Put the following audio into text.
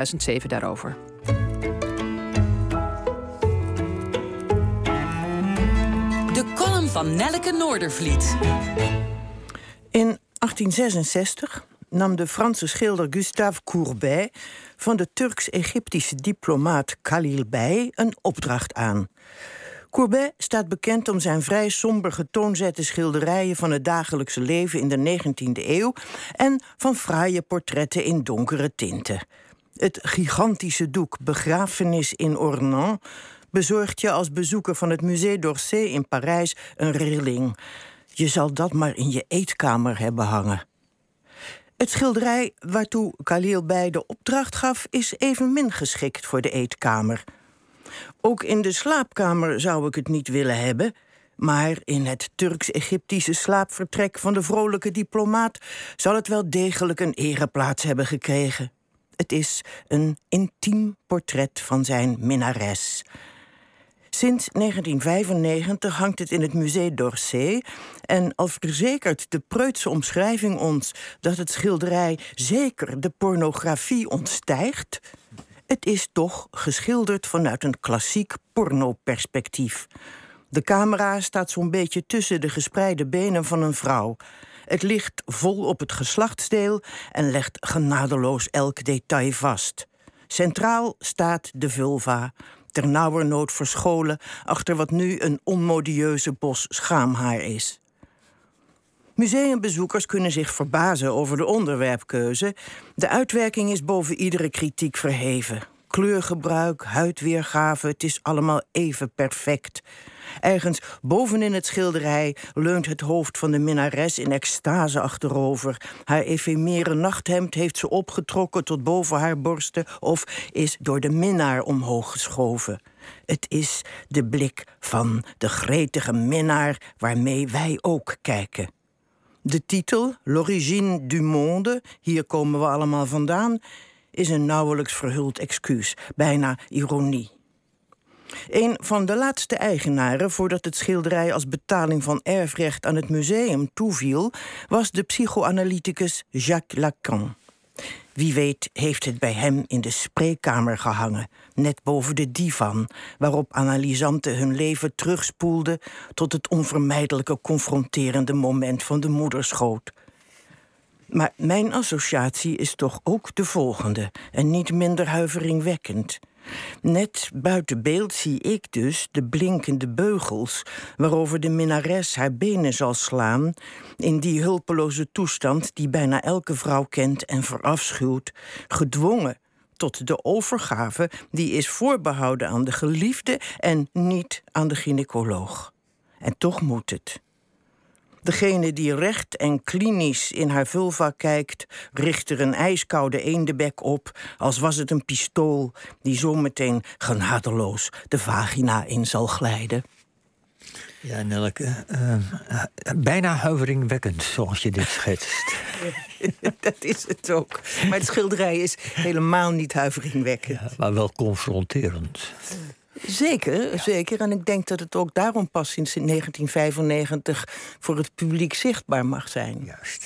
2007 daarover. De column van Nelleke Noordervliet. In 1866 nam de Franse schilder Gustave Courbet van de Turks-Egyptische diplomaat Khalil Bey een opdracht aan. Courbet staat bekend om zijn vrij somber getoonzette schilderijen van het dagelijkse leven in de 19e eeuw en van fraaie portretten in donkere tinten. Het gigantische doek Begrafenis in Ornans bezorgt je als bezoeker van het Musée d'Orsay in Parijs een rilling. Je zal dat maar in je eetkamer hebben hangen. Het schilderij waartoe Khalil bij de opdracht gaf, is evenmin geschikt voor de eetkamer. Ook in de slaapkamer zou ik het niet willen hebben. Maar in het Turks-Egyptische slaapvertrek van de vrolijke diplomaat zal het wel degelijk een ereplaats hebben gekregen. Het is een intiem portret van zijn minnares. Sinds 1995 hangt het in het Musée d'Orsay. En al verzekert de preutse omschrijving ons dat het schilderij zeker de pornografie ontstijgt. Het is toch geschilderd vanuit een klassiek pornoperspectief. De camera staat zo'n beetje tussen de gespreide benen van een vrouw. Het ligt vol op het geslachtsdeel en legt genadeloos elk detail vast. Centraal staat de vulva, ternauwernood verscholen achter wat nu een onmodieuze bos schaamhaar is. Museumbezoekers kunnen zich verbazen over de onderwerpkeuze. De uitwerking is boven iedere kritiek verheven. Kleurgebruik, huidweergave, het is allemaal even perfect. Ergens bovenin het schilderij leunt het hoofd van de minnares in extase achterover. Haar efemere nachthemd heeft ze opgetrokken tot boven haar borsten of is door de minnaar omhoog geschoven. Het is de blik van de gretige minnaar waarmee wij ook kijken. De titel, L'origine du monde, hier komen we allemaal vandaan, is een nauwelijks verhuld excuus, bijna ironie. Een van de laatste eigenaren voordat het schilderij als betaling van erfrecht aan het museum toeviel, was de psychoanalyticus Jacques Lacan. Wie weet heeft het bij hem in de spreekkamer gehangen, net boven de divan, waarop analysanten hun leven terugspoelden tot het onvermijdelijke confronterende moment van de moederschoot. Maar mijn associatie is toch ook de volgende en niet minder huiveringwekkend. Net buiten beeld zie ik dus de blinkende beugels waarover de minnares haar benen zal slaan, in die hulpeloze toestand die bijna elke vrouw kent en verafschuwt, gedwongen tot de overgave die is voorbehouden aan de geliefde en niet aan de gynaecoloog. En toch moet het. Degene die recht en klinisch in haar vulva kijkt, richt er een ijskoude eendebek op, als was het een pistool die zometeen genadeloos de vagina in zal glijden. Ja, Nelke, uh, bijna huiveringwekkend zoals je dit schetst. dat is het ook. Maar het schilderij is helemaal niet huiveringwekkend. Ja, maar wel confronterend. Zeker, zeker. En ik denk dat het ook daarom pas sinds 1995 voor het publiek zichtbaar mag zijn. Juist.